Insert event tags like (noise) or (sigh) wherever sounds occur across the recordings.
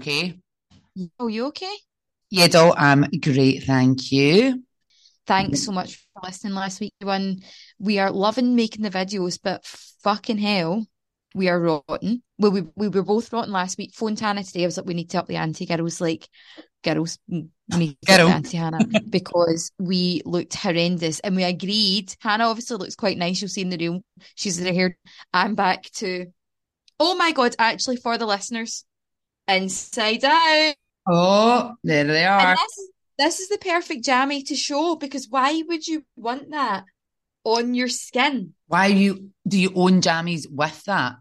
Hi, Dollarino, you okay? Oh, you okay? Yeah, doll, I'm great, thank you. Thanks so much for listening last week, everyone. We are loving making the videos, but fucking hell, we are rotten. Well, we we were both rotten last week. Phone Tana today. I was like, we need to up the ante. Girls like, girls, we need to up Girl. the ante, Hannah, (laughs) because we looked horrendous, and we agreed. Hannah obviously looks quite nice. You'll see in the room. She's here. I'm back to. Oh my god! Actually, for the listeners, inside out. Oh, there they are. This is this is the perfect jammy to show because why would you want that on your skin? Why you do you own jammies with that?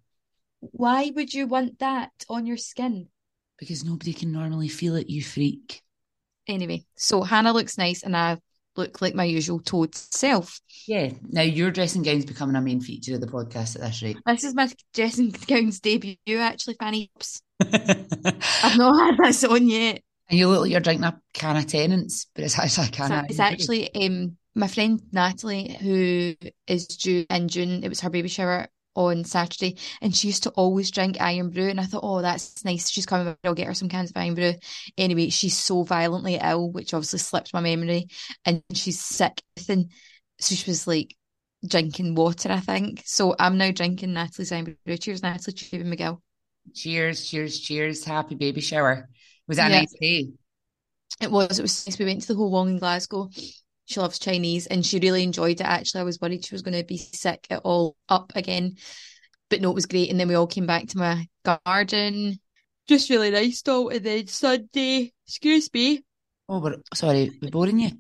Why would you want that on your skin? Because nobody can normally feel it, you freak. Anyway, so Hannah looks nice and I look like my usual toad self. Yeah. Now your dressing gown's becoming a main feature of the podcast at this rate. This is my dressing (laughs) gown's debut, actually, Fanny. (laughs) I've not had this on yet. you look like you're drinking a can of Tennent's, but it's actually a can So it's actually um my friend Natalie who is due in June. It was her baby shower on Saturday, and she used to always drink Irn-Bru. And I thought, oh, that's nice. She's coming. I'll get her some cans of Irn-Bru. Anyway, she's so violently ill, which obviously slipped my memory, and she's sick. And so she was like drinking water, I think. So I'm now drinking Natalie's Irn-Bru. Cheers, Natalie Tubin McGill. Cheers, cheers, cheers. Happy baby shower. Was that a Yeah. nice day? It was. It was nice. We went to the Ho Wong in Glasgow. She loves Chinese and she really enjoyed it. Actually, I was worried she was going to be sick it all up again, but no, it was great. And then we all came back to my garden. Just really nice though. And then Sunday, excuse me. Oh, we're sorry, we're boring you.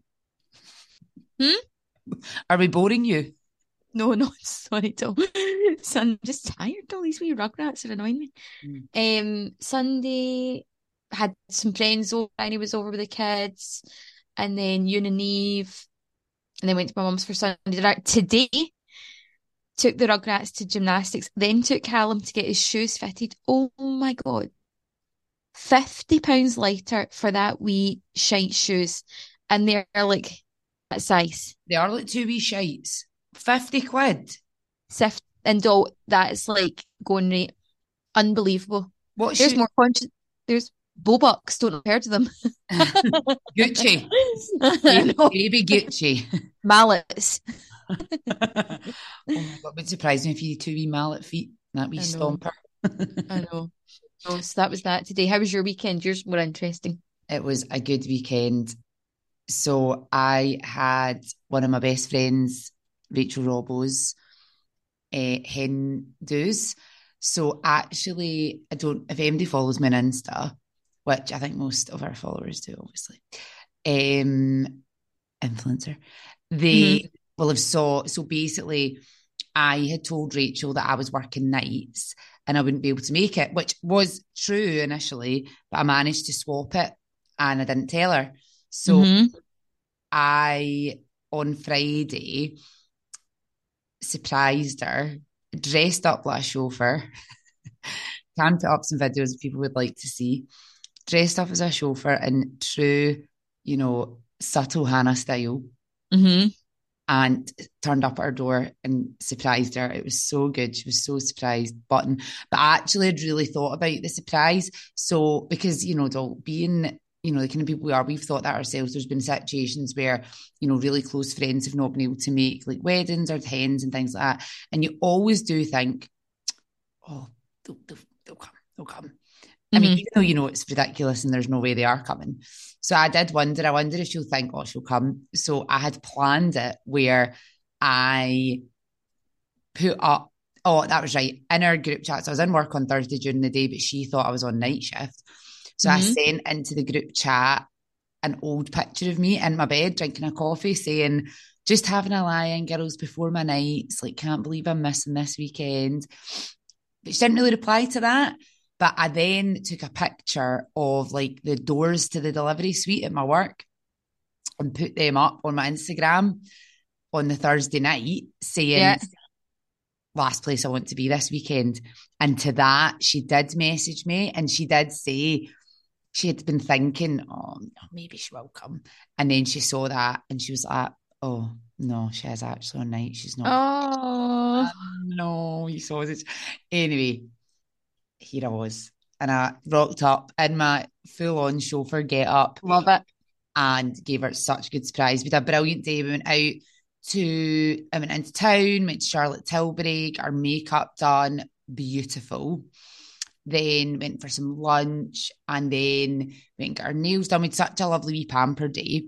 Hmm? Are we boring you? No, no, (laughs) sorry, Tom. (laughs) So I'm just tired. All these wee rugrats are annoying me. Um, Sunday had some friends over. he was over with the kids, and then Yoon and Eve, and then went to my mum's for Sunday dinner. Today, took the rugrats to gymnastics. Then took Callum to get his shoes fitted. Oh my god, fifty pounds lighter for that wee shite shoes, and they're like that size. They are like two wee shites. 50 quid. Sift and all that is like going rate. Unbelievable. What There's shoe- more conscious. There's Bobux. Don't have heard of them. (laughs) Gucci. (laughs) Baby Gucci. (laughs) Mallets. oh my god, it would surprise me if you had two wee mallet feet. That wee I stomper. I know. Oh, so that was that today. How was your weekend? Yours more interesting. It was a good weekend. So I had one of my best friends, Rachel Robbo's uh, hen do's. So actually, I don't. If anybody follows me on Insta, which I think most of our followers do, obviously, um, influencer, they will have saw. So basically, I had told Rachel that I was working nights and I wouldn't be able to make it, which was true initially, but I managed to swap it and I didn't tell her. So Mhm. I, on Friday, surprised her, dressed up like a chauffeur. (laughs) Can put up some videos people would like to see. Dressed up as a chauffeur in true, you know, subtle Hannah style Mhm. and turned up at her door and surprised her. It was so good. She was so surprised. Button, but I actually had really thought about the surprise. So because you know, Dol, being you know the kind of people we are, we've thought that ourselves. There's been situations where you know really close friends have not been able to make like weddings or hens and things like that, and you always do think, oh, they'll, they'll, they'll come, they'll come. I mean, Mhm. even though you know it's ridiculous and there's no way they are coming. So I did wonder, I wonder if she'll think, oh, she'll come. So I had planned it where I put up, oh, that was right, in our group chat. So I was in work on Thursday during the day, but she thought I was on night shift. So I Mhm. sent into the group chat an old picture of me in my bed drinking a coffee saying, just having a lie in, girls, before my nights. Like, can't believe I'm missing this weekend. But she didn't really reply to that. But I then took a picture of like the doors to the delivery suite at my work and put them up on my Instagram on the Thursday night saying, Yeah. last place I want to be this weekend. And to that, she did message me and she did say she had been thinking, oh, maybe she will come. And then she saw that and she was like, oh, no, she is actually on night. She's not. Oh. No, you saw it. Anyway, here I was. and I rocked up in my full on chauffeur get up. Love it. And gave her such a good surprise. We had a brilliant day. We went out to, I went into town, went to Charlotte Tilbury, got our makeup done, beautiful. Then went for some lunch and then went and got our nails done. We had such a lovely wee pamper day.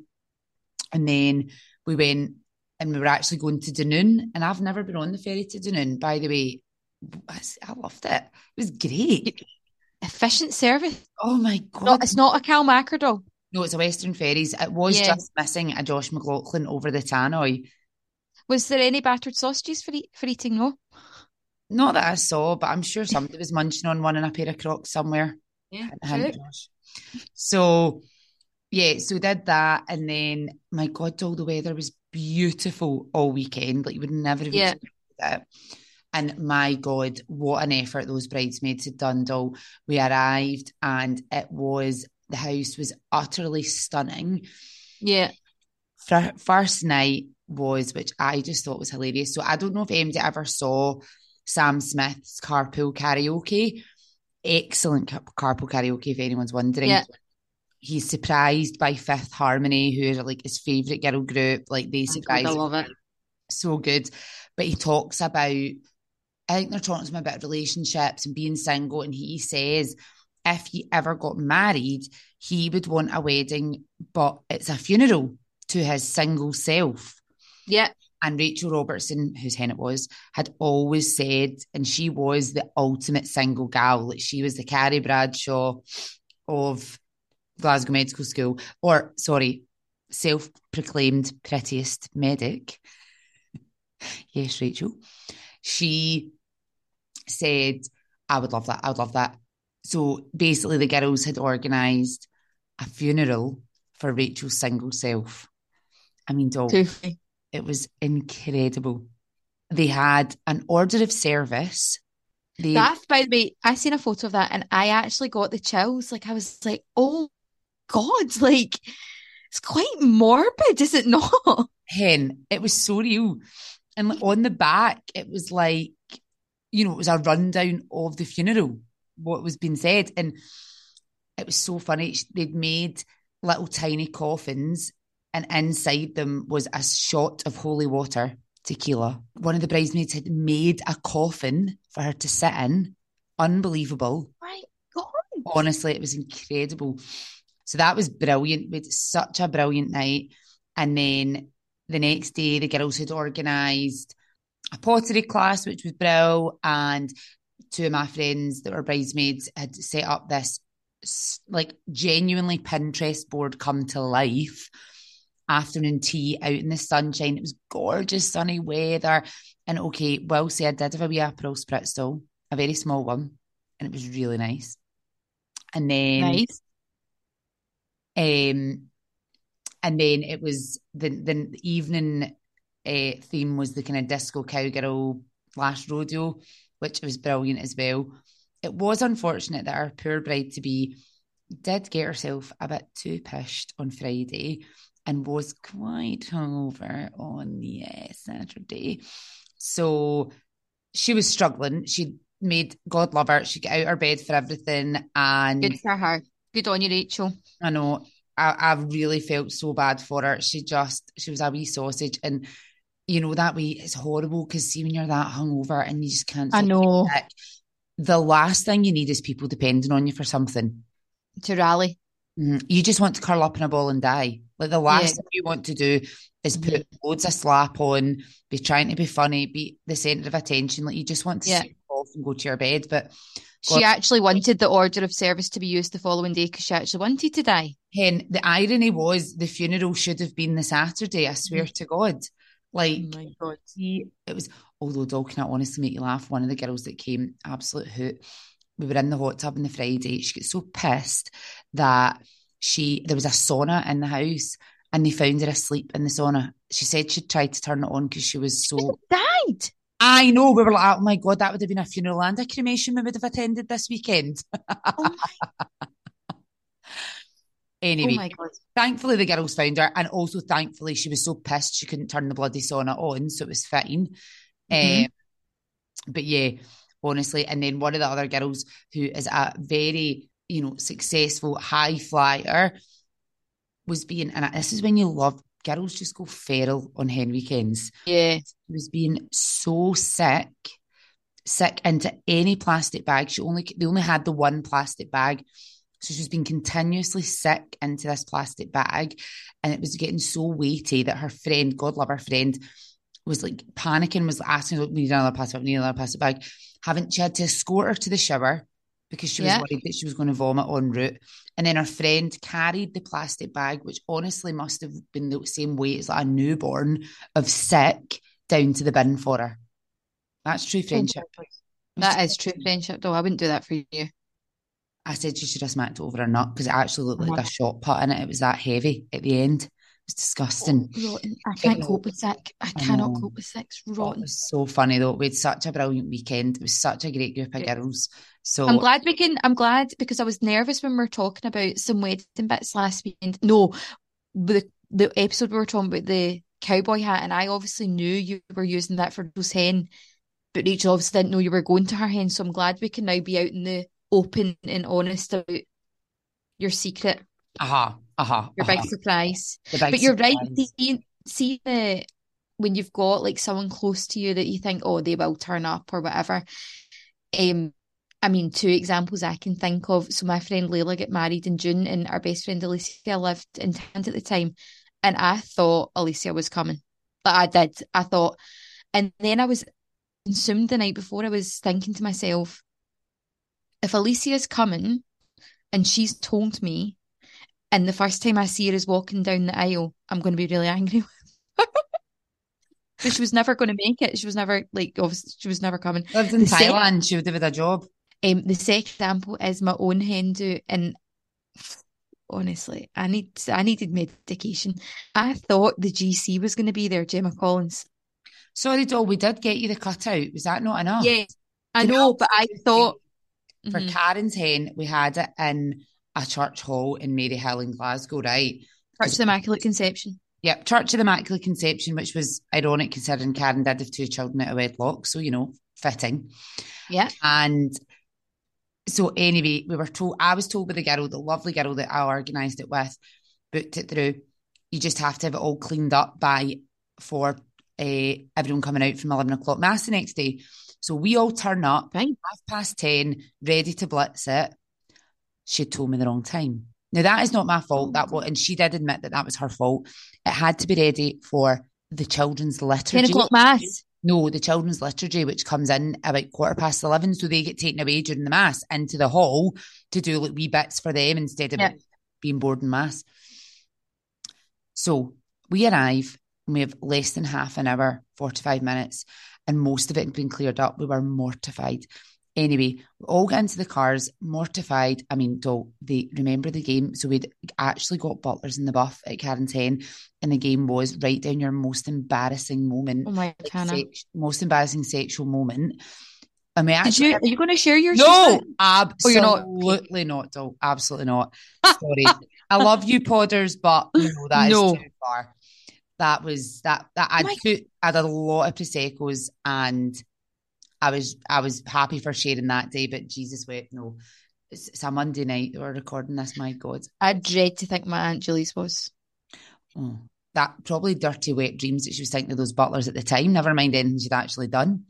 And then we went and we were actually going to Dunoon. And I've never been on the ferry to Dunoon, by the way. I loved it. It was great. Efficient service. Oh my God. No, it's not a Cal Macadam. No, it's a Western Ferries. It was yeah. just missing a Josh McLaughlin over the tannoy. Was there any battered sausages for, e- for eating? No. Not that I saw, but I'm sure somebody was munching on one in a pair of Crocs somewhere. Yeah, hint, So, yeah, so did that, and then my God, all the weather was beautiful all weekend. Like you would never have yeah. expected it. And my God, what an effort those bridesmaids had done. Doll. We arrived, and it was the house was utterly stunning. Yeah. First night was, which I just thought was hilarious. So I don't know if anybody ever saw Sam Smith's Carpool Karaoke. Excellent carpool karaoke, if anyone's wondering. Yeah. He's surprised by Fifth Harmony, who are like his favourite girl group. Like they surprised. Oh I love it. So good. But he talks about, I think they're talking to him about relationships and being single. And he says, if he ever got married, he would want a wedding, but it's a funeral to his single self. Yeah. And Rachel Robertson, whose hen it was, had always said, and she was the ultimate single gal. Like she was the Carrie Bradshaw of Glasgow Medical School, or sorry, self proclaimed prettiest medic. (laughs) yes, Rachel. She said, I would love that. I would love that. So basically, the girls had organised a funeral for Rachel's single self. I mean, dog. It was incredible. They had an order of service. They... That, by the way, I seen a photo of that and I actually got the chills. Like, I was like, oh God, (laughs) like, it's quite morbid, is it not? (laughs) Hen, it was so real. And on the back, it was like, you know, it was a rundown of the funeral, what was being said. And it was so funny. They'd made little tiny coffins and inside them was a shot of holy water, tequila. One of the bridesmaids had made a coffin for her to sit in. Unbelievable. My God. Honestly, it was incredible. So that was brilliant. We had such a brilliant night. And then the next day, the girls had organised a pottery class, which was brilliant. And two of my friends that were bridesmaids had set up this like genuinely Pinterest board come to life afternoon tea out in the sunshine. It was gorgeous sunny weather. And okay, well see, I did have a wee Aperol Spritz a very small one, and it was really nice. And then nice. Um and then it was the the evening uh, theme was the kind of disco cowgirl last rodeo, which was brilliant as well. It was unfortunate that our poor bride to be did get herself a bit too pushed on Friday and was quite hungover on the uh, Saturday. So she was struggling. She made God love her. She got out of her bed for everything. And good for her. Good on you, Rachel. I know. I, I really felt so bad for her. She just she was a wee sausage and you know that way it's horrible because see when you're that hungover and you just can't I know the last thing you need is people depending on you for something. To rally. Mm-hmm. You just want to curl up in a ball and die. Like the last yeah. thing you want to do is put mm-hmm. loads of slap on, be trying to be funny, be the centre of attention. Like you just want to yeah. off and go to your bed. But God, she actually wanted the order of service to be used the following day because she actually wanted to die. Hen, the irony was the funeral should have been the Saturday. I swear mm-hmm. to God. Oh like, oh my God. He, it was, although, dog, can I honestly make you laugh? One of the girls that came, absolute hoot. We were in the hot tub on the Friday. She got so pissed that she there was a sauna in the house and they found her asleep in the sauna. She said she tried to turn it on because she was so died. I know. We were like, oh my god, that would have been a funeral and a cremation we would have attended this weekend. oh (laughs) anyway, oh thankfully the girls found her, and also thankfully she was so pissed she couldn't turn the bloody sauna on, so it was fine. Mm-hmm. Um, but yeah, honestly. And then one of the other girls who is a very, you know, successful high flyer was being, and this is when you love girls just go feral on hen weekends. Yeah. She was being so sick, sick into any plastic bag. She only they only had the one plastic bag. So she's been continuously sick into this plastic bag. And it was getting so weighty that her friend, God love her friend, was like panicking, was asking, oh, We need another plastic bag, we need another plastic bag. Haven't she had to escort her to the shower because she was Yeah. worried that she was going to vomit en route. And then her friend carried the plastic bag, which honestly must have been the same weight as like a newborn of sick down to the bin for her. That's true oh friendship. That is true friendship, though. I wouldn't do that for you. I said she should have smacked it over her nut because it actually looked like Uh-huh. a shot put in it. It was that heavy at the end. It was disgusting. Rotten. I can't know. cope with sick. I I cannot know. cope with. It's Oh, it was so funny though. We had such a brilliant weekend. It was such a great group of girls. So I'm glad we can. I'm glad because I was nervous when we were talking about some wedding bits last weekend. No, the the episode we were talking about the cowboy hat, and I obviously knew you were using that for Rose hen, but Rachel obviously didn't know you were going to her hen. So I'm glad we can now be out in the open and honest about your secret, aha, aha, your aha. big uh-huh. surprise. Big But you're right. surprise. See, see the when you've got like someone close to you that you think, oh, they will turn up or whatever. Um, I mean, two examples I can think of. So my friend Layla got married in June, and our best friend Alicia lived in Tant at the time, and I thought Alicia was coming. But I did. I thought, and then I was consumed the night before. I was thinking to myself, if Alicia's coming, and she's told me and the first time I see her is walking down the aisle, I'm going to be really angry (laughs) with her. but she was never going to make it. She was never like, obviously, she was never coming. Lived in The sec- Thailand. She would have had a job. Um, the second example is my own hen do, and honestly, I need I needed medication. I thought the GC was going to be there, Gemma Collins. Sorry, doll. We did get you the cutout. Was that not enough? Yeah, I know, but I thought For Mhm. Karen's hen, we had it in a church hall in Maryhill in Glasgow, right? Church of the Immaculate Conception. Yep, Church of the Immaculate Conception, which was ironic considering Karen did have two children out of wedlock, so you know, fitting. Yeah. And so anyway, we were told I was told by the girl, the lovely girl that I organised it with, booked it through. You just have to have it all cleaned up by for uh, everyone coming out from eleven o'clock mass the next day. So we all turn up Right. half past ten, ready to blitz it. She told me the wrong time. Now that is not my fault. Oh that was, and she did admit that that was her fault. It had to be ready for the children's liturgy. 10 o'clock mass. No, the children's liturgy, which comes in about quarter past 11. So they get taken away during the mass into the hall to do like wee bits for them instead of Yeah. being bored in mass. So we arrive and we have less than half an hour, 45 minutes, and most of it had been cleared up. We were mortified. Anyway, we all got into the cars, mortified. I mean, don't they remember the game? So we'd actually got butlers in the buff at Karen's Hen, and the game was write down your most embarrassing moment Oh my like, sex- most embarrassing sexual moment. And we actually you, are you going to share yours? no, Oh, you're not? absolutely not. Doll. Absolutely not. Sorry, (laughs) I love you, Podders, but no, that is No. too far. That was that that I'd my- put I had a lot of proseccos and I was I was happy for sharing that day, but Jesus wept. No, it's, it's a Monday night. We're recording this. My God, I dread to think my Aunt Julie's was. oh, that probably dirty wet dreams that she was thinking of those butlers at the time. Never mind anything she'd actually done.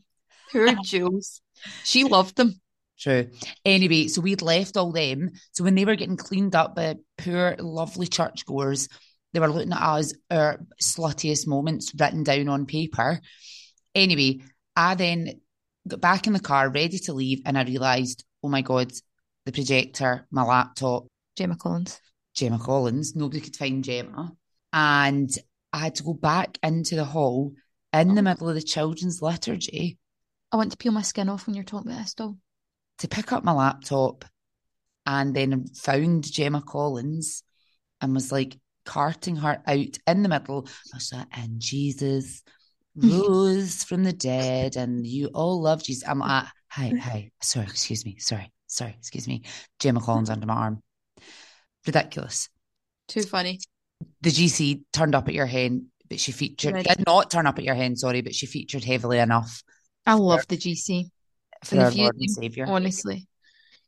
Poor Jules. She loved them. True. Anyway, so we'd left all them. So when they were getting cleaned up by poor, lovely churchgoers, they were looking at us, our sluttiest moments written down on paper. Anyway, I then got back in the car, ready to leave, and I realised, oh my God, the projector, my laptop, Gemma Collins. Gemma Collins, nobody could find Gemma. And I had to go back into the hall in the oh. middle of the children's liturgy I want to peel my skin off when you're talking about this, doll. to pick up my laptop and then found Gemma Collins and was like carting her out in the middle. I was like, and Jesus mm-hmm. rose from the dead, and you all love Jesus. I'm like, hi, mm-hmm. hi, sorry, excuse me, sorry, sorry, excuse me. Gemma Collins under my arm. Ridiculous. Too funny. The GC turned up at your hen, but she featured, Right. did not turn up at your hen, sorry, but she featured heavily enough I love the GC. for our Lord and Savior. Honestly.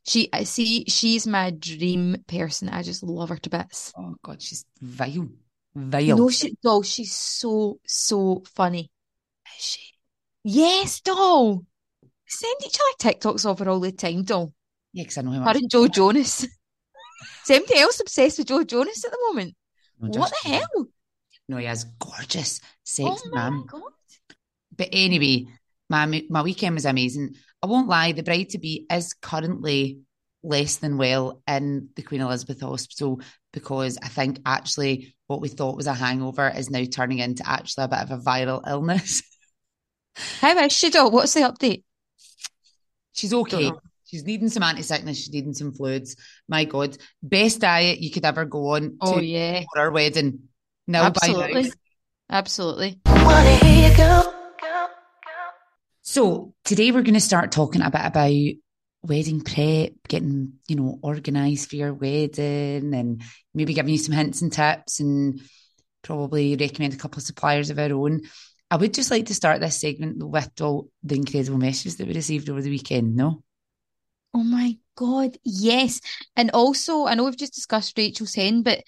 She I see she's my dream person. I just love her to bits. Oh god, she's vile. Vile. No, she doll, she's so, so funny. Is she? Yes, doll. Send each other TikToks of her all the time, doll. Yeah, because I know him. Her and Joe Jonas. (laughs) Is anybody else obsessed with Joe Jonas at the moment? No, what the hell? No, he is gorgeous, sexy oh my man. God. But anyway, my my weekend was amazing. I won't lie, the bride to be is currently less than well in the Queen Elizabeth Hospital because I think actually what we thought was a hangover is now turning into actually a bit of a viral illness. (laughs) How is she, though? What's the update? She's okay. She's needing some anti sickness. She's needing some fluids. My God, best diet you could ever go on. Oh yeah, for our wedding. No, absolutely, absolutely. So today we're going to start talking a bit about wedding prep, getting, you know, organized for your wedding and maybe giving you some hints and tips and probably recommend a couple of suppliers of our own. I would just like to start this segment with all the incredible messages that we received over the weekend, no? Oh my God, yes. And also, I know we've just discussed Rachel's hen, but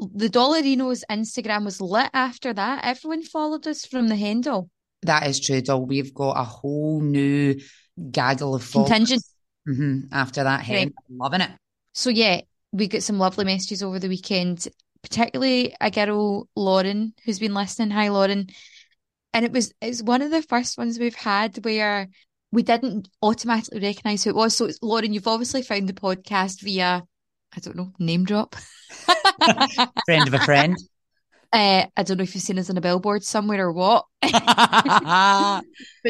the Dollarinos Instagram was lit after that. Everyone followed us from the Hendel. That is true, Doll. We've got a whole new gaggle of contingent Mm-hmm. After that, hey, loving it. So yeah, we got some lovely messages over the weekend, particularly a girl, Lauren, who's been listening. Hi, Lauren. And it was it was one of the first ones we've had where we didn't automatically recognise who it was. So Lauren, you've obviously found the podcast via I don't know, name drop. (laughs) friend of a friend. (laughs) Uh, I don't know if you've seen us on a billboard somewhere or what. (laughs) but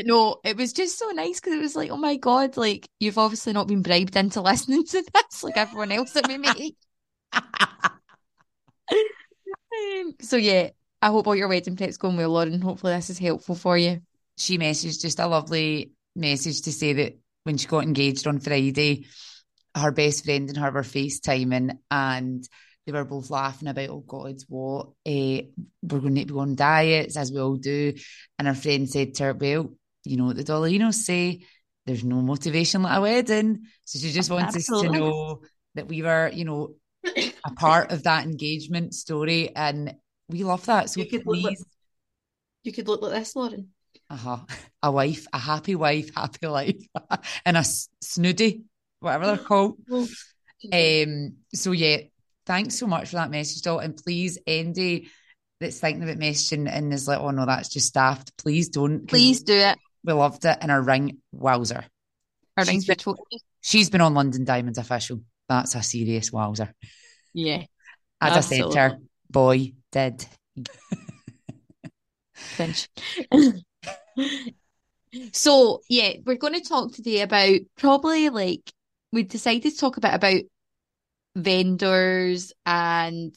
no, it was just so nice because it was like, oh my God, like you've obviously not been bribed into (laughs) listening to this like everyone else that we make. um, so yeah, I hope all your wedding prep's going well, Lauren. Hopefully this is helpful for you. She messaged just a lovely message to say that when she got engaged on Friday, her best friend and her were FaceTiming and they were both laughing about, oh God, what? Uh, we're going to be on diets, as we all do. And her friend said to her, well, you know what the Dollarinos say, there's no motivation like a wedding. So she just wants Absolutely. us to know that we were, you know, a part of that engagement story. And we love that. So you could please. Look like, you could look like this, Lauren. Uh-huh. A wife, a happy wife, happy (laughs) life, and a snooty, whatever they're (gasps) called. um, so yeah, thanks so much for that message, Dot. And please, Andy, that's thinking about messaging and is like, oh no, that's just staffed. Please don't. Please do it. We loved it. And our ring, wowzer. Our she's ring's been, she's been on London Diamonds official. That's a serious wowzer. Yeah. As absolutely. I said her, boy did. Finch. (laughs) so yeah, we're going to talk today about probably like we decided to talk a bit about vendors and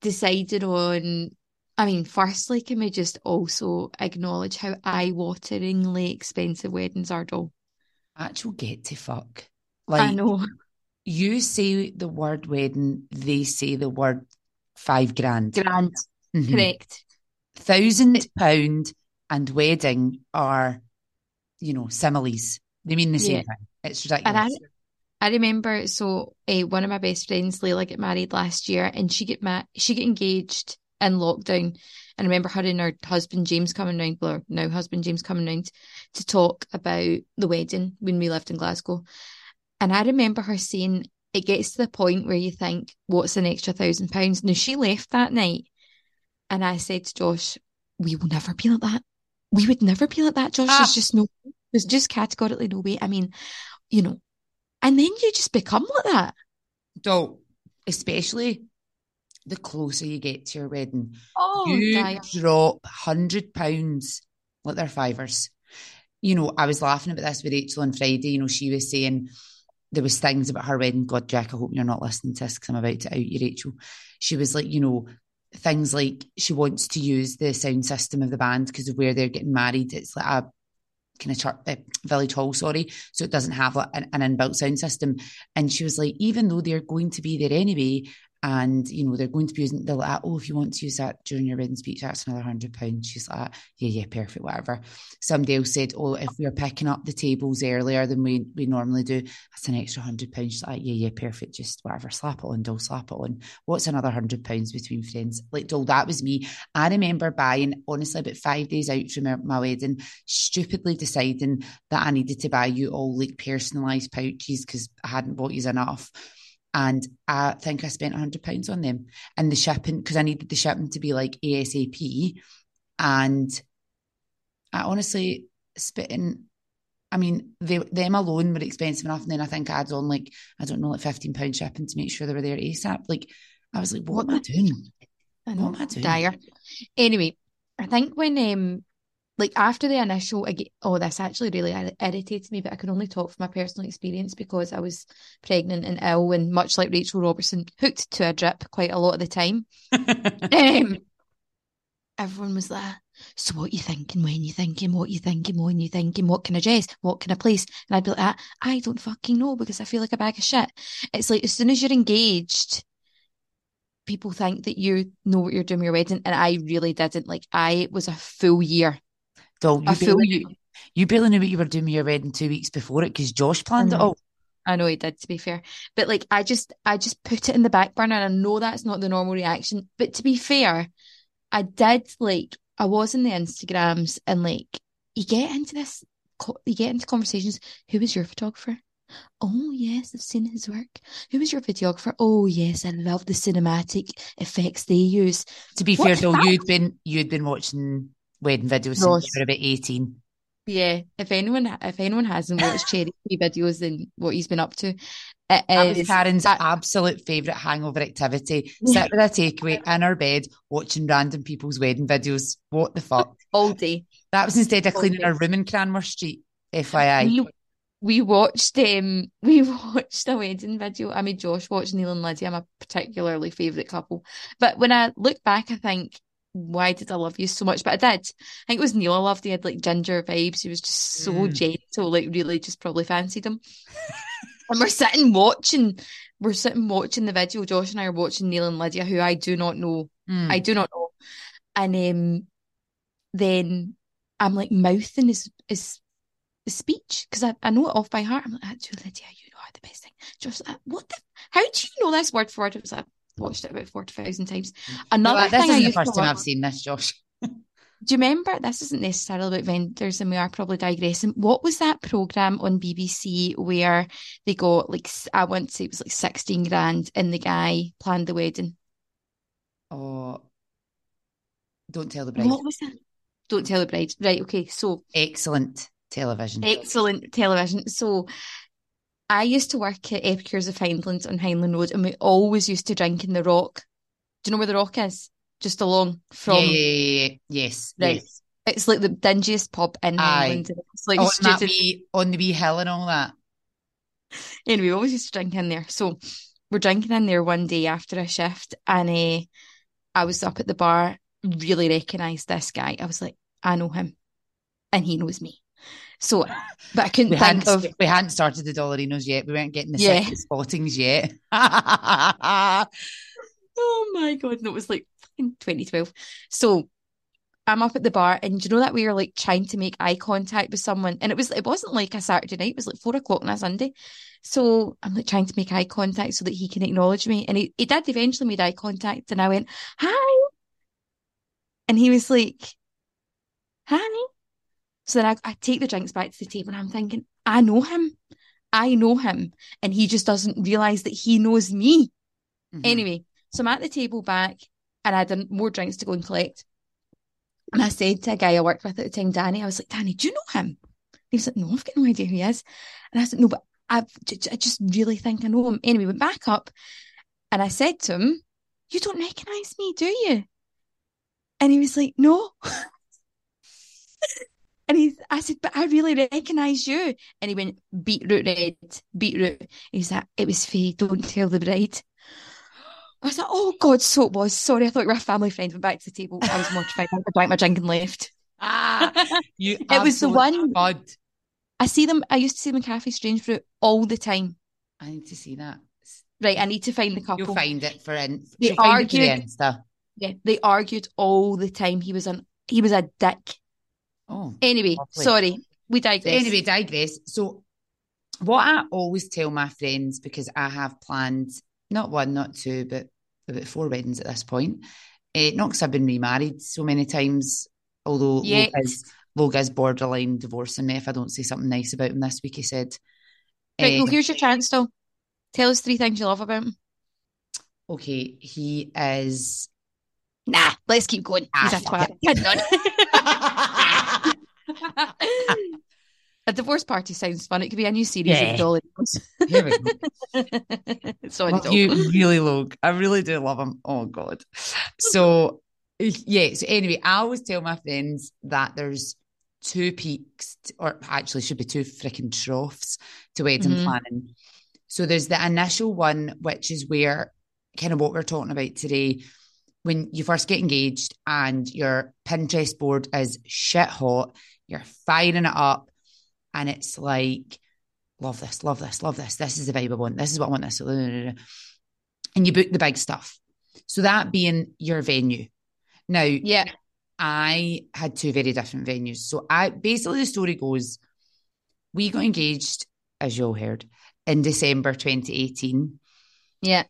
decided on I mean, firstly, can we just also acknowledge how eye-wateringly expensive weddings are, though? Actual get to fuck. Like, I know. You say the word wedding, they say the word five grand. Grand, mm-hmm. correct. Thousand pound and wedding are, you know, similes. They mean the same yeah. thing. It's ridiculous. And I, remember so uh, one of my best friends, Layla, got married last year, and she get ma- she get engaged in lockdown. And I remember her and her husband James coming round, or now husband James coming round to talk about the wedding when we lived in Glasgow. And I remember her saying it gets to the point where you think, what's an extra thousand pounds? Now she left that night, and I said to Josh, we will never be like that. We would never be like that, Josh. Ah. There's just no, there's just categorically no way. I mean, you know, and then you just become like that. Don't. especially the closer you get to your wedding, oh, you drop hundred pounds like they're fivers. You know, I was laughing about this with Rachel on Friday. You know, she was saying there was things about her wedding. God, Jack, I hope you're not listening to this because I'm about to out you, Rachel. She was like, you know, things like she wants to use the sound system of the band because of where they're getting married. It's like a kind of church, uh, village hall, sorry. So it doesn't have like an, an, inbuilt sound system. And she was like, even though they're going to be there anyway, and you know they're going to be using they're like oh if you want to use that during your wedding speech that's another hundred pounds. She's like yeah yeah perfect whatever. Somebody else said oh if we're picking up the tables earlier than we we normally do that's an extra hundred pounds. She's like yeah yeah perfect just whatever slap it on doll slap it on. What's another hundred pounds between friends? Like doll that was me. I remember buying honestly about five days out from my wedding stupidly deciding that I needed to buy you all like personalised pouches because I hadn't bought you enough and I think I spent hundred pounds on them and the shipping because I needed the shipping to be like ASAP, and I honestly spitting. I mean, they, them alone were expensive enough, and then I think I had on like I don't know, like fifteen pound shipping to make sure they were there ASAP. Like I was like, what, what am I doing? I know, what am I doing? Dire. Anyway, I think when um like after the initial oh this actually really irritates me but i can only talk from my personal experience because i was pregnant and ill and much like rachel robertson hooked to a drip quite a lot of the time. (laughs) Um, everyone was there so what you thinking when you thinking what you thinking when you thinking what can i dress what can i place? And i'd be like ah, i don't fucking know because i feel like a bag of shit. It's like as soon as you're engaged people think that you know what you're doing your wedding and I really didn't. Like I was a full year so you barely, you, you barely knew what you were doing with your wedding two weeks before it because Josh planned it all. I know he did, to be fair. But like I just I just put it in the back burner and I know that's not the normal reaction. But to be fair, I did like I was in the Instagrams and like you get into this you get into conversations. Who was your photographer? Oh yes, I've seen his work. Who was your videographer? Oh yes, I love the cinematic effects they use. To be what fair though, you'd been you'd been watching wedding videos since you were about 18. Yeah, if anyone if anyone hasn't watched (laughs) Cherry videos and what he's been up to, it that was Karen's that, absolute favourite hangover activity. (laughs) Sit with a takeaway in her bed watching random people's wedding videos. What the fuck? (laughs) All day. That was instead of cleaning our room in Cranmer Street. FYI. We, we watched um we watched a wedding video. I mean Josh watched Neil and Lydia. I'm a particularly favourite couple. But when I look back, I think why did I love you so much? But I did. I think it was Neil I loved. He had like ginger vibes. He was just so mm. gentle, like really just probably fancied him. and we're sitting watching, we're sitting watching the video. Josh and I are watching Neil and Lydia, who I do not know. Mm. I do not know. And um, then I'm like mouthing his, his, his speech because I, I know it off by heart. I'm like, actually, Lydia, you know the best thing. Josh, like, what the, how do you know this word for word? I was like, watched it about 40,000 times. Mm. Another well, this thing isn't the first time I've seen this, Josh. (laughs) Do you remember? This isn't necessarily about vendors, and we are probably digressing. What was that program on BBC where they got like I want to say it was like sixteen grand, and the guy planned the wedding? Oh, don't tell the bride. What was that? Don't tell the bride. Right. Okay. So excellent television. Excellent television. So I used to work at Epicures of Highlands on Hyndland Road, and we always used to drink in the Rock. Do you know where the Rock is? Just along from. Yeah, yeah, yeah. Yes. Right. Yes. It's like the dingiest pub in Hyndland. It's like on, that wee, on the wee hill and all that. Anyway, we always used to drink in there. So we're drinking in there one day after a shift, and uh, I was up at the bar, really recognised this guy. I was like, I know him, and he knows me. So, but I couldn't we think of. We hadn't started the Dollarinos yet. We weren't getting the yeah. spottings yet. (laughs) oh my god! No, it was like 2012. So I'm up at the bar, and you know that we were like trying to make eye contact with someone, and it was it wasn't like a Saturday night; it was like four o'clock on a Sunday. So I'm like trying to make eye contact so that he can acknowledge me, and he, he did eventually make eye contact, and I went hi, and he was like, "Hi," So then I, I take the drinks back to the table and I'm thinking, I know him. I know him. And he just doesn't realize that he knows me. Mm-hmm. Anyway, so I'm at the table back and I had more drinks to go and collect. And I said to a guy I worked with at the time, Danny, I was like, Danny, do you know him? He was like, no, I've got no idea who he is. And I said, no, but I've, I just really think I know him. Anyway, went back up and I said to him, you don't recognize me, do you? And he was like, no. (laughs) And he, I said, but I really recognise you. And he went, beetroot red, beetroot. He's like, it was Faye, don't tell the bride. (gasps) I was like, oh God, so it was. Sorry, I thought we were a family friend. Went back to the table. I was mortified. I drank my drink and left. Ah, you (laughs) it was the one. God. I see them, I used to see them in Cafe Strange Fruit all the time. I need to see that. Right, I need to find the couple. You'll find it for in. They she'll find it for the argued- Yeah, they argued all the time. He was an he was a dick. Oh. Anyway, Lovely. sorry, we digress. anyway, digress. So, what I always tell my friends because I have planned not one, not two, but about four weddings at this point. Uh, not because I've been remarried so many times, although Yet. Loga's borderline divorcing me if I don't say something nice about him this week. He said, Right, well, Eh, here's your chance, though. Tell us three things you love about him. "Okay, he is." Nah, let's keep going. He's a Ah, twat. A divorce party sounds fun. It could be a new series Yeah. of Dolly. Here we go. (laughs) Sorry, Dol. you really, look. I really do love him. Oh God. So yeah. So anyway, I always tell my friends that there's two peaks, or actually should be two freaking troughs to wedding Mhm. planning. So there's the initial one, which is where kind of what we're talking about today. When you first get engaged and your Pinterest board is shit hot, you're firing it up, and it's like, love this, love this, love this. This is the vibe I want. This is what I want. This, and you book the big stuff. So that being your venue. Now, Yeah. I had two very different venues. So I basically the story goes, we got engaged, as you all heard, in December 2018. Yeah.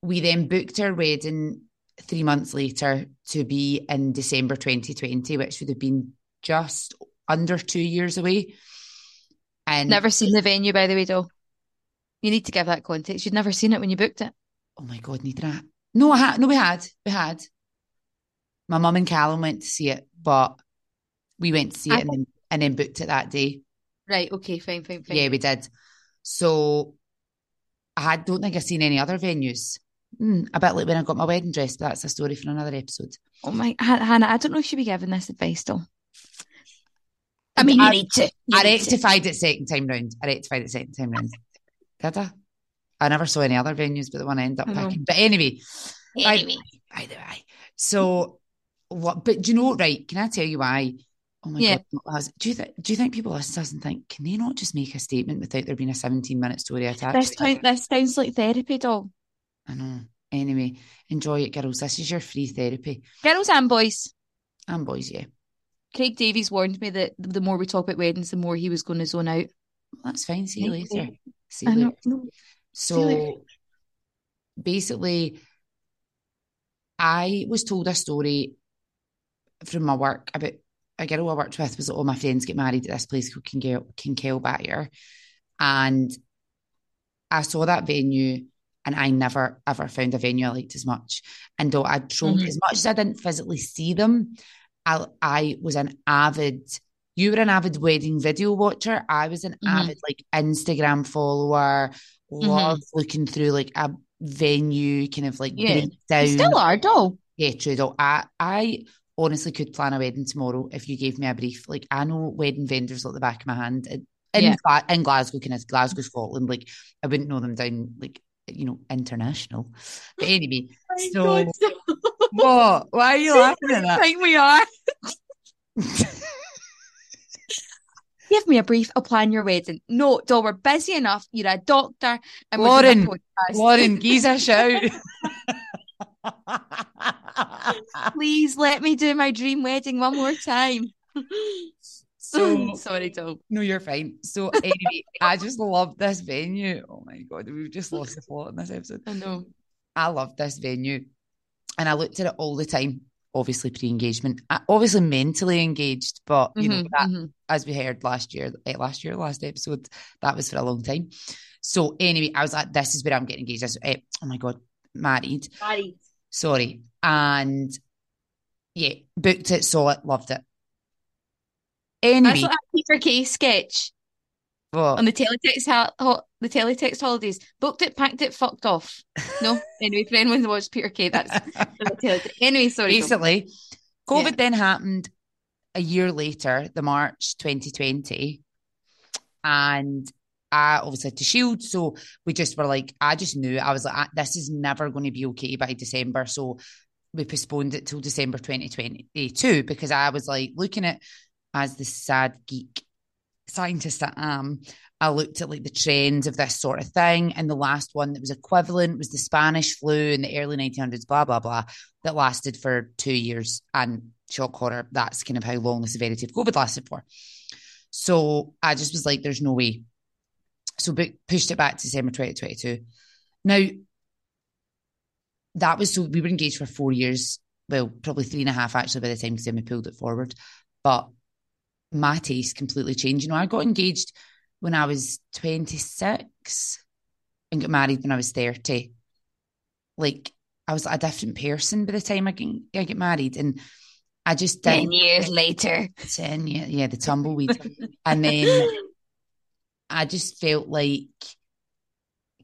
We then booked our wedding three months later to be in December 2020, which would have been just under two years away. And Never seen the venue, by the way, though. You need to give that context. You'd never seen it when you booked it. oh my god, neither I. No, I had. No, we had. We had. My mum and Callum went to see it, but we went to see I it and then, and then booked it that day. Right. Okay. Fine. Fine. Fine. Yeah, we did. So I don't think I've seen any other venues. Hmm, a bit like when I got my wedding dress, but that's a story for another episode. Oh my, Han- Hannah, I don't know if you should be giving this advice, though. I mean, you I- need to. You I need to. rectified it second time round. I rectified it second time round. Did I? I never saw any other venues, but the one I ended up I know. picking. But anyway, by- Anyway. by the way. So what? But do you know? Right? Can I tell you why? Oh my Yeah. god! Do you think? Do you think people listen to us and think, can they not just make a statement without there being a seventeen-minute story attached? This, to it? this sounds like therapy, doll. I know. Anyway, enjoy it, girls. This is your free therapy. Girls and boys. And boys, yeah. Craig Davies warned me that the more we talk about weddings, the more he was going to zone out. That's fine. See you later. See you I later. know. No. See you later. So basically, I was told a story from my work about a girl I worked with was all oh, my friends get married at this place called Kinkell Byre. And I saw that venue and I never ever found a venue I liked as much. And though I trolled Mhm. as much as I didn't physically see them, I I was an avid you were an avid wedding video watcher. I was an Mhm. avid like Instagram follower, love looking through like a venue kind of like Yeah. breakdown. You still are, though. Yeah, true though. I I honestly could plan a wedding tomorrow if you gave me a brief. Like I know wedding vendors like the back of my hand. In, Yeah. Gla- in Glasgow, kind of Glasgow, Scotland. Like I wouldn't know them down like you know international. (laughs) But anyway, so (laughs) what? Why are you laughing at that? think we are. Give me a brief. I'll plan your wedding. No, doll, we're busy enough. You're a doctor, and we're doing Lauren, podcast. Lauren, give a shout. (laughs) Please let me do my dream wedding one more time. So- (laughs) sorry, doll. No, you're fine. So anyway, I just love this venue. Oh my god, we've just lost the plot in this episode. I know. I love this venue. And I looked at it all the time, obviously pre-engagement. I- Obviously mentally engaged, but you know, Mhm, that, mhm. as we heard last year, eh, last year, last episode, that was for a long time. So anyway, I was like, this is where I'm getting engaged. Was, eh, oh my God, married. married. Sorry. And yeah, booked it, saw it, loved it. That's Anyway, a Peter Kay sketch what? on the teletext ho- the teletext holidays. Booked it, packed it, fucked off. No, (laughs) anyway, for anyone who watched Peter Kay, that's. (laughs) Anyway, sorry. basically, COVID Yeah. then happened a year later, the March 2020. And I obviously had to shield. So we just were like, I just knew, I was like, "Ah, this is never going to be okay by December. So we postponed it till December 2022 because I was like looking at, as the sad geek scientist I am, I looked at like the trends of this sort of thing. And the last one that was equivalent was the Spanish flu in the early 1900s, blah, blah, blah, that lasted for two years. And shock horror, that's kind of how long the severity of COVID lasted for. So I just was like, there's no way. So pushed it back to December 2022. Now, that was so we were engaged for four years. Well, probably three and a half actually by the time Sammy pulled it forward. But my taste completely changed. You know, I got engaged when I was 26 and got married when I was 30. Like I was a different person by the time I get, I get married. And I just did 10 years later. 10 years, yeah, the tumbleweed. and then I just felt like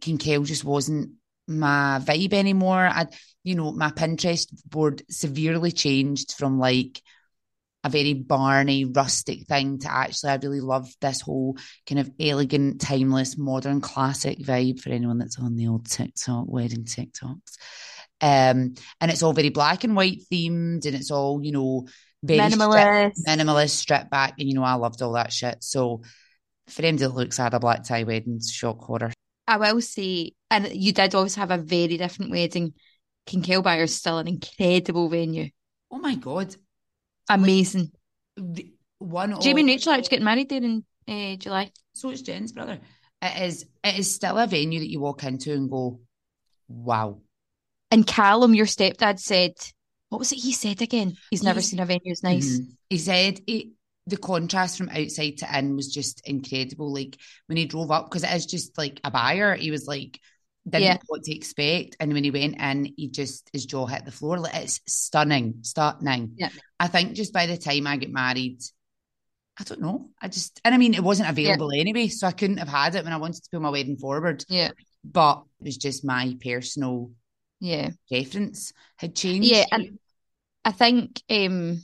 Kinkell just wasn't my vibe anymore. I, you know, my Pinterest board severely changed from like a very barney, rustic thing to actually, I really love this whole kind of elegant, timeless, modern, classic vibe for anyone that's on the old TikTok, wedding TikToks. Um, and it's all very black and white themed and it's all, you know, very minimalist, stripped, minimalist, stripped back. And, you know, I loved all that shit. So for him to look sad, a black tie wedding, shock horror. I will say, and you did always have a very different wedding. Kinkell is still an incredible venue. Oh my God. Amazing. The, one Jamie and Rachel are actually getting married there in uh, July. So is Jen's brother. It is it is still a venue that you walk into and go, wow. And Callum, your stepdad, said, what was it he said again? He's never seen a venue as nice. Mm-hmm. He said it, the contrast from outside to in was just incredible. Like when he drove up, because it is just like a byre, he was like, didn't yeah. know what to expect. And when he went in, he just his jaw hit the floor. Like it's stunning, stunning. Yeah. I think just by the time I get married, I don't know. I just and I mean it wasn't available yeah. anyway, so I couldn't have had it when I wanted to put my wedding forward. Yeah. But it was just my personal yeah preference had changed. Yeah, and I think um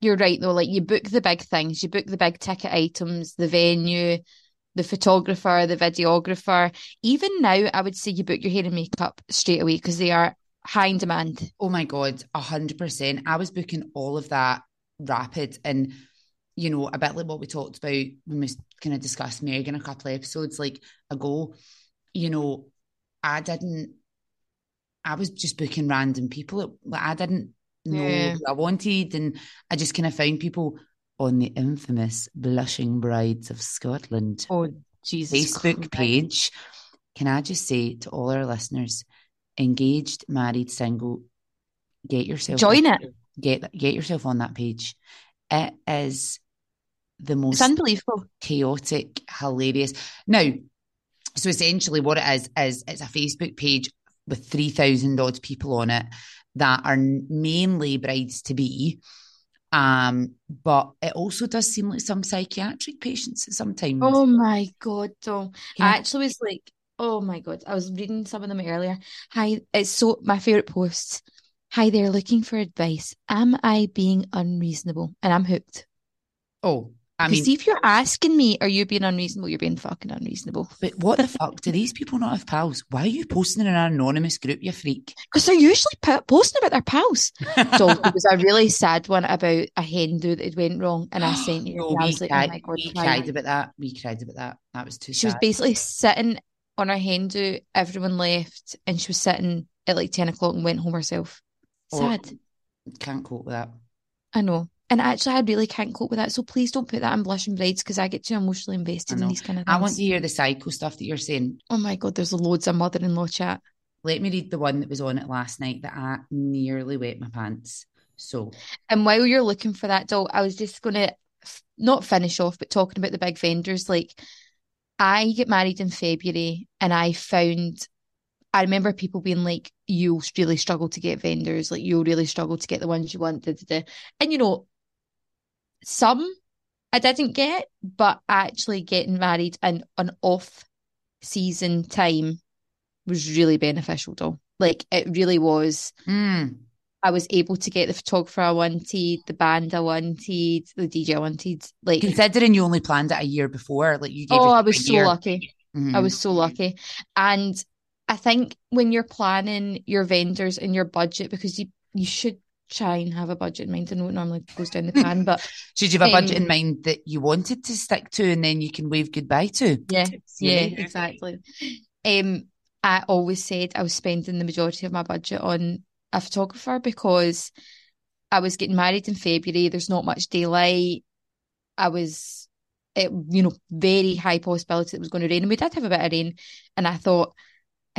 you're right though. Like you book the big things, you book the big ticket items, the venue, the photographer, the videographer. Even now, I would say you book your hair and makeup straight away because they are high in demand. Oh my god, a hundred percent. I was booking all of that rapid and you know a bit like what we talked about when we kind of discussed Megan a couple of episodes like ago. You know, I didn't. I was just booking random people. Like I didn't know yeah. I wanted. And I just kind of found people on the infamous Blushing Brides of Scotland oh, Jesus Facebook Christ. page. Can I just say to all our listeners, engaged, married, single, get yourself join on, it. Get get yourself on that page. It is the most it's unbelievable, chaotic, hilarious. Now, so essentially, what it is is it's a Facebook page with three thousand odd people on it that are mainly brides to be. Um, but it also does seem like some psychiatric patients sometimes. Oh my god, though. Yeah. I actually was like, oh my god, I was reading some of them earlier. Hi, it's so my favorite posts. Hi there, looking for advice. Am I being unreasonable? And I'm hooked. Oh, I mean, see if you're asking me, are you being unreasonable? You're being fucking unreasonable. But what the fuck? Do these people not have pals? Why are you posting in an anonymous group, you freak? Because they're usually po- posting about their pals. so (laughs) it was a really sad one about a hen do that went wrong, and I sent you. (gasps) no, we, like, oh cried, oh God, we cried about that. We cried about that. That was too. She sad. was basically sitting on her hen do. Everyone left, and she was sitting at like ten o'clock and went home herself. Oh, sad. Oh, can't cope with that. I know. And actually, I really can't cope with that. So please don't put that in blushing brides because I get too emotionally invested in these kind of things. I want to hear the psycho stuff that you're saying. Oh my God, there's loads of mother in law chat. Let me read the one that was on it last night that I nearly wet my pants. So, and while you're looking for that doll, I was just going to f- not finish off, but talking about the big vendors. Like, I get married in February and I found I remember people being like, "You'll really struggle to get vendors. Like, you'll really struggle to get the ones you want." Da, da, da. And you know, some I didn't get, but actually getting married in an off season time was really beneficial though. Like it really was. Mm. I was able to get the photographer I wanted, the band I wanted, the DJ I wanted. Like considering you only planned it a year before, like you gave Oh, I was so year. lucky. Mm-hmm. I was so lucky. And I think when you're planning your vendors and your budget, because you you should try and have a budget in mind. I know it normally goes down the pan, but (laughs) should you have a budget um, in mind that you wanted to stick to and then you can wave goodbye to? Yeah, yeah, exactly. Um, I always said I was spending the majority of my budget on a photographer because I was getting married in February. There's not much daylight. I was, it, you know, very high possibility it was going to rain. And we did have a bit of rain. And I thought,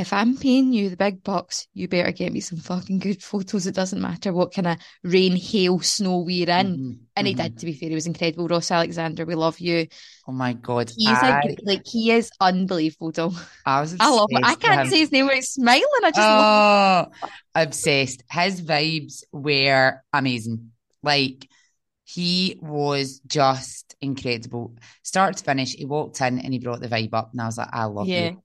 if I'm paying you the big bucks, you better get me some fucking good (laughs) photos. It doesn't matter what kind of rain, hail, snow we're in. Mm-hmm. And he mm-hmm. did, to be fair. He was incredible. Ross Alexander, we love you. Oh my God. He's I... a, like, he is unbelievable, though. I, (laughs) was I love him. I can't say his name without smiling. I just oh, love obsessed. His vibes were amazing. Like, he was just incredible. Start to finish, he walked in and he brought the vibe up. And I was like, I love yeah. you.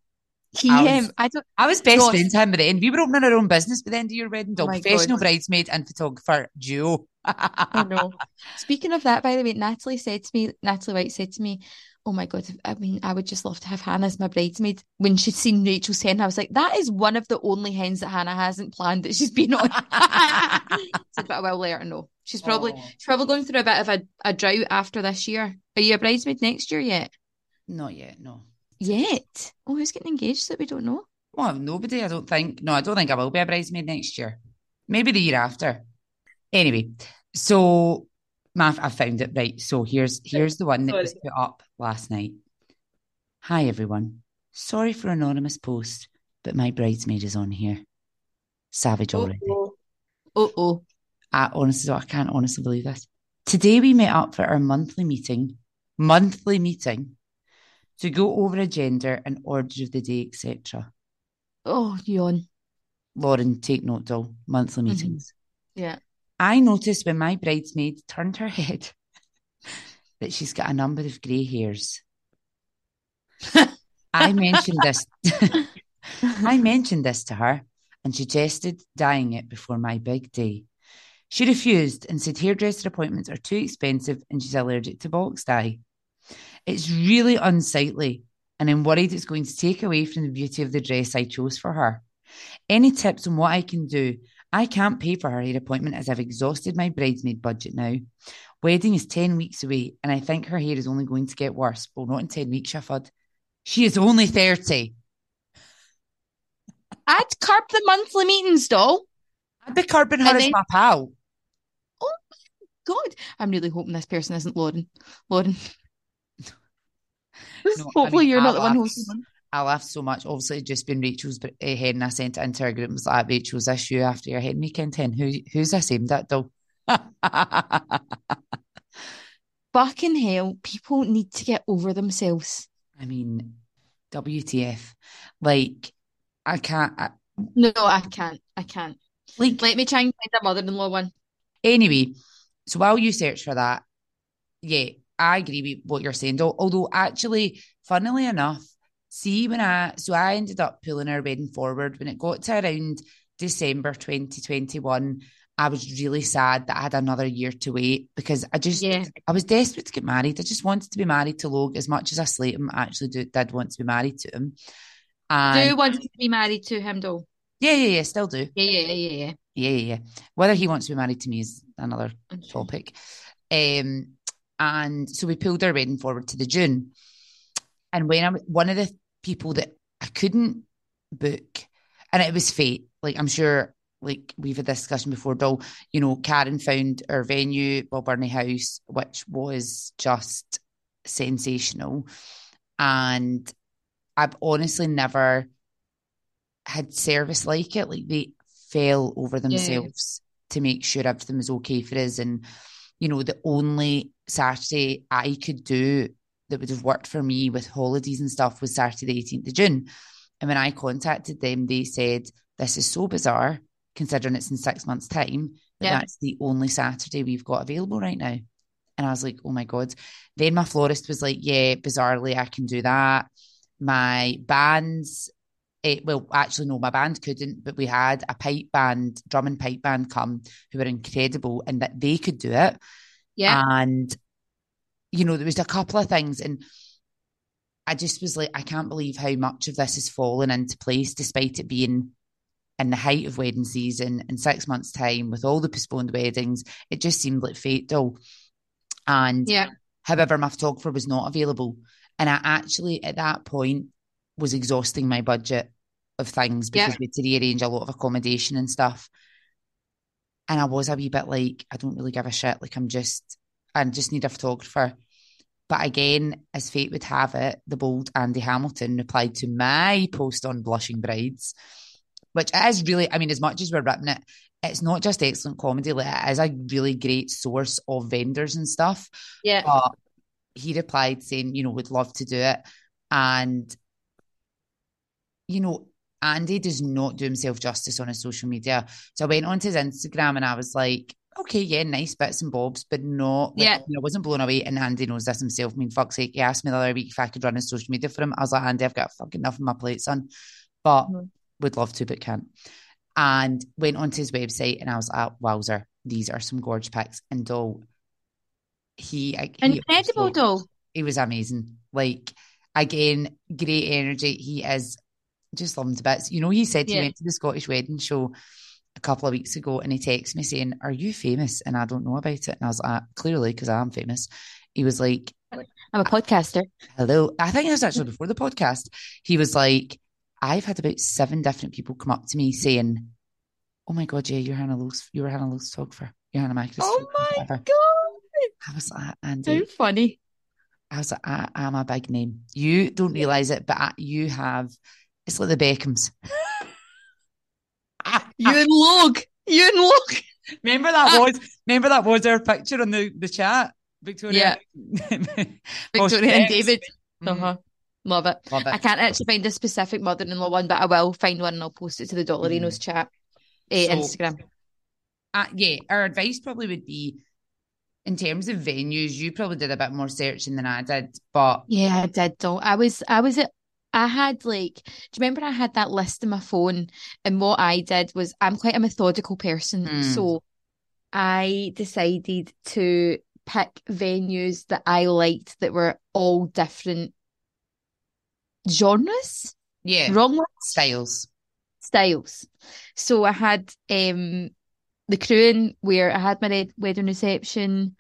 He, I was, um, I don't. I was best friends with him by the end. We were opening our own business by the end of your wedding, dog. Oh professional God. bridesmaid and photographer duo. I know. Speaking of that, by the way, Natalie said to me, Natalie White said to me, "Oh my God, I mean, I would just love to have Hannah as my bridesmaid." When she'd seen Rachel's hen, I was like, "That is one of the only hens that Hannah hasn't planned that she's been on." (laughs) said, but I will let her know. She's probably oh. she's probably going through a bit of a, a drought after this year. Are you a bridesmaid next year yet? Not yet, no. Yet? Oh, who's getting engaged that we don't know? Well, nobody, I don't think. No, I don't think I will be a bridesmaid next year. Maybe the year after. Anyway, so Math, I found it right. So here's here's the one that was put up last night. Hi everyone. Sorry for anonymous post, but my bridesmaid is on here. Savage already. Uh oh. I honestly, I can't honestly believe this. Today we met up for our monthly meeting. Monthly meeting to go over agenda and order of the day, etc. Oh, yawn. Lauren, take note, doll. Monthly mm-hmm. meetings. Mm-hmm. Yeah. I noticed when my bridesmaid turned her head (laughs) that she's got a number of grey hairs. (laughs) I mentioned this. (laughs) I mentioned this to her and she suggested dyeing it before my big day. She refused and said hairdresser appointments are too expensive and she's allergic to box dye. It's really unsightly, and I'm worried it's going to take away from the beauty of the dress I chose for her. Any tips on what I can do? I can't pay for her hair appointment as I've exhausted my bridesmaid budget now. Wedding is 10 weeks away, and I think her hair is only going to get worse. Well, not in 10 weeks, Shefford. She is only 30. I'd curb the monthly meetings, though. I'd be curbing her and as then... my pal. Oh my God. I'm really hoping this person isn't Lauren. Lauren. No, Hopefully, I mean, you're not the one who's. I laughed so much. Obviously, just been Rachel's uh, head, and I sent it into our group. and was like, Rachel's issue after your head weekend 10. Who, who's this aimed at, though? (laughs) Fucking hell, people need to get over themselves. I mean, WTF. Like, I can't. I, no, I can't. I can't. Like, let me try and find a mother in law one. Anyway, so while you search for that, yeah, I agree with what you're saying. Though. Although, actually, funnily enough, see when I so I ended up pulling our wedding forward when it got to around December 2021. I was really sad that I had another year to wait because I just yeah. I was desperate to get married. I just wanted to be married to Logue as much as I slate him. I actually do, did want to be married to him. And do want to be married to him though? Yeah, yeah, yeah. Still do. Yeah, yeah, yeah, yeah. Yeah, yeah, yeah. Whether he wants to be married to me is another okay. topic. Um, and so we pulled our wedding forward to the June. And when I one of the people that I couldn't book, and it was fate. Like I'm sure, like we've had this discussion before. Though you know, Karen found our venue, Balbirnie House, which was just sensational, and I've honestly never had service like it. Like they fell over themselves yeah. to make sure everything was okay for us, and you know, the only Saturday I could do that would have worked for me with holidays and stuff was Saturday, the 18th of June. And when I contacted them, they said, This is so bizarre, considering it's in six months' time, that yeah. that's the only Saturday we've got available right now. And I was like, Oh my God. Then my florist was like, Yeah, bizarrely, I can do that. My bands, it, well, actually, no, my band couldn't, but we had a pipe band, drum and pipe band come who were incredible and that they could do it. Yeah. And, you know, there was a couple of things. And I just was like, I can't believe how much of this has fallen into place despite it being in the height of wedding season in six months' time with all the postponed weddings. It just seemed like fatal. And Yeah. however, my photographer was not available. And I actually, at that point, was exhausting my budget of things because Yeah. we had to rearrange a lot of accommodation and stuff. And I was a wee bit like, I don't really give a shit. Like, I'm just, I just need a photographer. But again, as fate would have it, the bold Andy Hamilton replied to my post on Blushing Brides, which is really, I mean, as much as we're ripping it, it's not just excellent comedy, like it is a really great source of vendors and stuff. Yeah. But he replied saying, you know, would love to do it. And, you know, Andy does not do himself justice on his social media. So I went onto his Instagram and I was like, okay, yeah, nice bits and bobs, but not, like, Yeah. you know, I wasn't blown away. And Andy knows this himself. I mean, fuck's sake, he asked me the other week if I could run his social media for him. I was like, Andy, I've got fucking enough on my plate, son. But Mhm. would love to, but can't. And went onto his website and I was like, wowzer, these are some gorge pics. And oh, he, he Incredible, also- though. he was amazing. Like again, great energy. He is just love him to bits. You know, he said he went to the Scottish wedding show a couple of weeks ago and he texted me saying, Are you famous? And I don't know about it. And I was like, clearly, because I am famous. He was like, I'm a uh, podcaster. Hello. I think it was actually before the podcast. He was like, I've had about seven different people come up to me saying, Oh my god, yeah, you're Hannah Logue's you're Hannah Logue's photographer. You're Hannah Mackie's Oh my god. I was like, Andy, How funny. I was like, I am a big name. You don't realize it, but I, you have, it's like the Beckhams. You and Logue. You and Logue. remember that was, remember that was our picture on the, the chat, Victoria. Yeah. (laughs) Victoria and David. Mhm. Uh-huh. Love it. Love it. I can't actually find a specific mother-in-law one, but I will find one and I'll post it to the Dollarinos chat. eh, So- Instagram. Uh, yeah, our advice probably would be, in terms of venues, you probably did a bit more searching than I did, but Yeah, I did though. I was I was at I had like do you remember I had that list on my phone and what I did was I'm quite a methodical person. Mm. So I decided to pick venues that I liked that were all different genres. yeah, Wrong word? styles. styles. So I had um the Croon where I had my red wedding reception.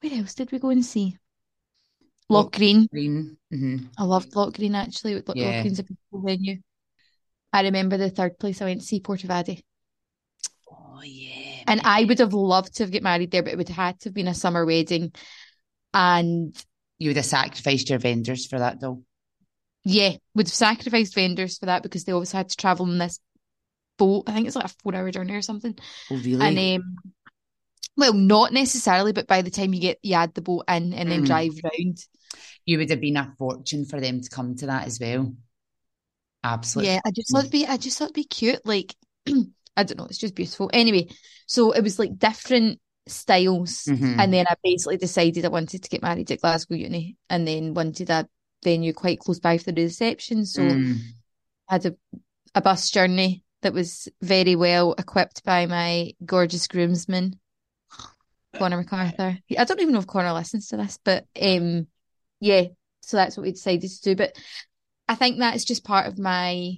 Where else did we go and see? Loch Green. Green. hmm I loved Loch Green actually. Loch Yeah. Green's a beautiful venue. I remember the third place I went to see Portavadie. Oh, yeah. And I would have loved to have get married there, but it would have had to have been a summer wedding. And you would have sacrificed your vendors for that, though. yeah, would have sacrificed vendors for that because they obviously had to travel in this boat. I think it's like a four hour journey or something. Oh, really? And um, well, not necessarily, but by the time you get you add the boat in and then Mm. drive round, you would have been a fortune for them to come to that as well. Absolutely. yeah, I just thought it'd be, I just thought it'd be cute. Like, (clears throat) I don't know, it's just beautiful. Anyway, so it was like different styles, Mhm. and then I basically decided I wanted to get married at Glasgow Uni, and then wanted a venue quite close by for the reception. So Mm. I had a a bus journey that was very well equipped by my gorgeous groomsman, Connor MacArthur. I don't even know if Connor listens to this, but um, yeah. So that's what we decided to do. But I think that is just part of my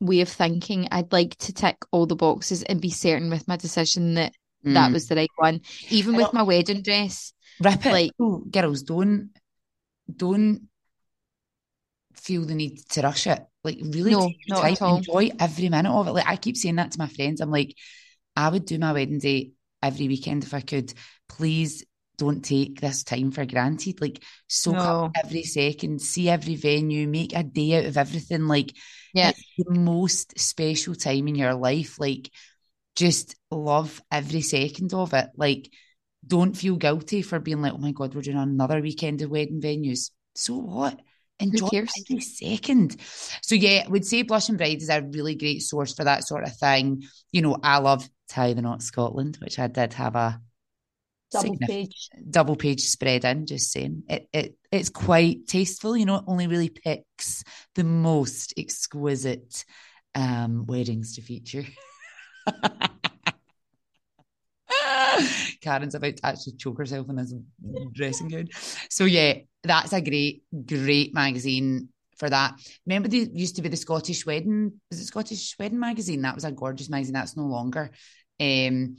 way of thinking. I'd like to tick all the boxes and be certain with my decision that that Mm. was the right one. Even with my wedding dress, Rip it. like- oh, girls, don't don't feel the need to rush it. Like really No, not at all. Enjoy every minute of it. Like I keep saying that to my friends. I'm like, I would do my wedding day every weekend if I could. Please don't take this time for granted. Like soak up every second, see every venue, make a day out of everything. Like Yeah. it's the most special time in your life. Like just love every second of it. Like don't feel guilty for being like, oh my God, we're doing another weekend of wedding venues. So what? Enjoy every second. So yeah, I would say Blushing Bride is a really great source for that sort of thing. You know, I love Tie the Knot Scotland, which I did have a double page. double page spread in, just saying. It it it's quite tasteful, you know, it only really picks the most exquisite um weddings to feature. (laughs) Karen's about to actually choke herself in this dressing gown. So yeah, that's a great, great magazine for that. Remember, they used to be the Scottish Wedding. Was it Scottish Wedding magazine? That was a gorgeous magazine. That's no longer. Um,